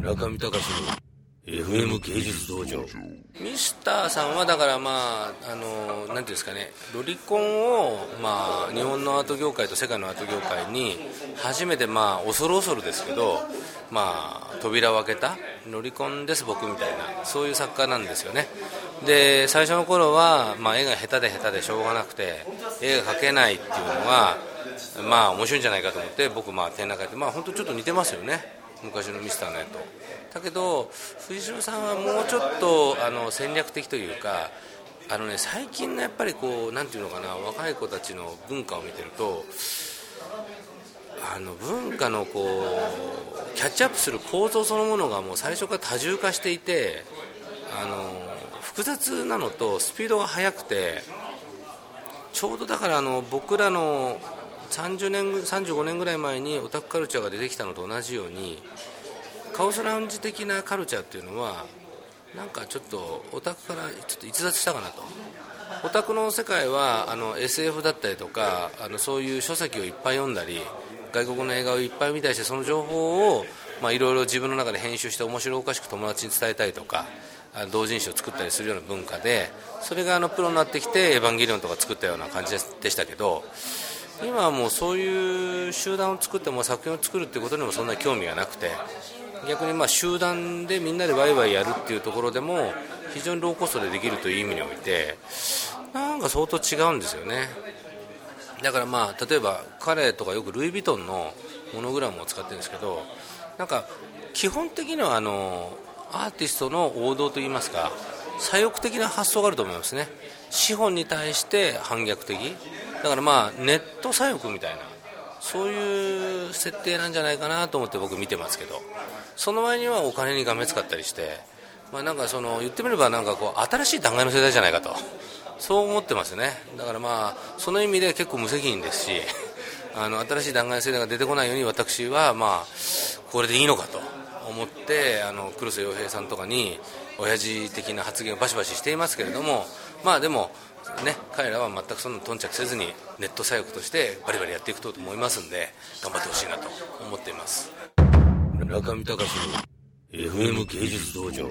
中見隆の FM 芸術道場。ミスターさんはだからまああのなんていうんですかね。ロリコンをまあ日本のアート業界と世界のアート業界に初めてまあ恐る恐るですけどまあ扉を開けたロリコンです僕みたいなそういう作家なんですよね。で最初の頃はまあ絵が下手で下手でしょうがなくて絵が描けないっていうのがまあ面白いんじゃないかと思って僕まあ展覧会でまあ本当ちょっと似てますよね。昔のミスターの絵とだけど藤代さんはもうちょっとあの戦略的というかあのね最近のやっぱりこうなんていうのかな若い子たちの文化を見てるとあの文化のこうキャッチアップする構造そのものがもう最初から多重化していてあの複雑なのとスピードが速くてちょうどだからあの僕らの30年35年ぐらい前にオタクカルチャーが出てきたのと同じようにカオスラウンジ的なカルチャーっていうのはなんかちょっとオタクからちょっと逸脱したかなと。オタクの世界はあの SF だったりとかあのそういう書籍をいっぱい読んだり外国の映画をいっぱい見たりしてその情報をいろいろ自分の中で編集して面白おかしく友達に伝えたりとか同人誌を作ったりするような文化でそれがあのプロになってきて「エヴァンゲリオン」とか作ったような感じでしたけど今はもうそういう集団を作っても作品を作るっていうことにもそんな興味がなくて逆にまあ集団でみんなでワイワイやるっていうところでも非常にローコストでできるという意味においてなんか相当違うんですよね。だからまあ例えば彼とかよくルイ・ヴィトンのモノグラムを使ってるんですけどなんか基本的にはあのアーティストの王道といいますか左翼的な発想があると思いますね。資本に対して反逆的。だからまあネット左翼みたいなそういう設定なんじゃないかなと思って僕見てますけどその前にはお金にがめつかったりして、まあ、なんかその言ってみればなんかこう新しい弾劾の世代じゃないかとそう思ってますね。だからまあその意味で結構無責任ですしあの新しい弾劾の世代が出てこないように私はまあこれでいいのかと。思ってあの黒瀬洋平さんとかに親父的な発言をバシバシしていますけれどもまあでもね、彼らは全くそんな頓着せずにネット左翼としてバリバリやっていくと思いますんで頑張ってほしいなと思っています。中見隆の FM 芸術道場。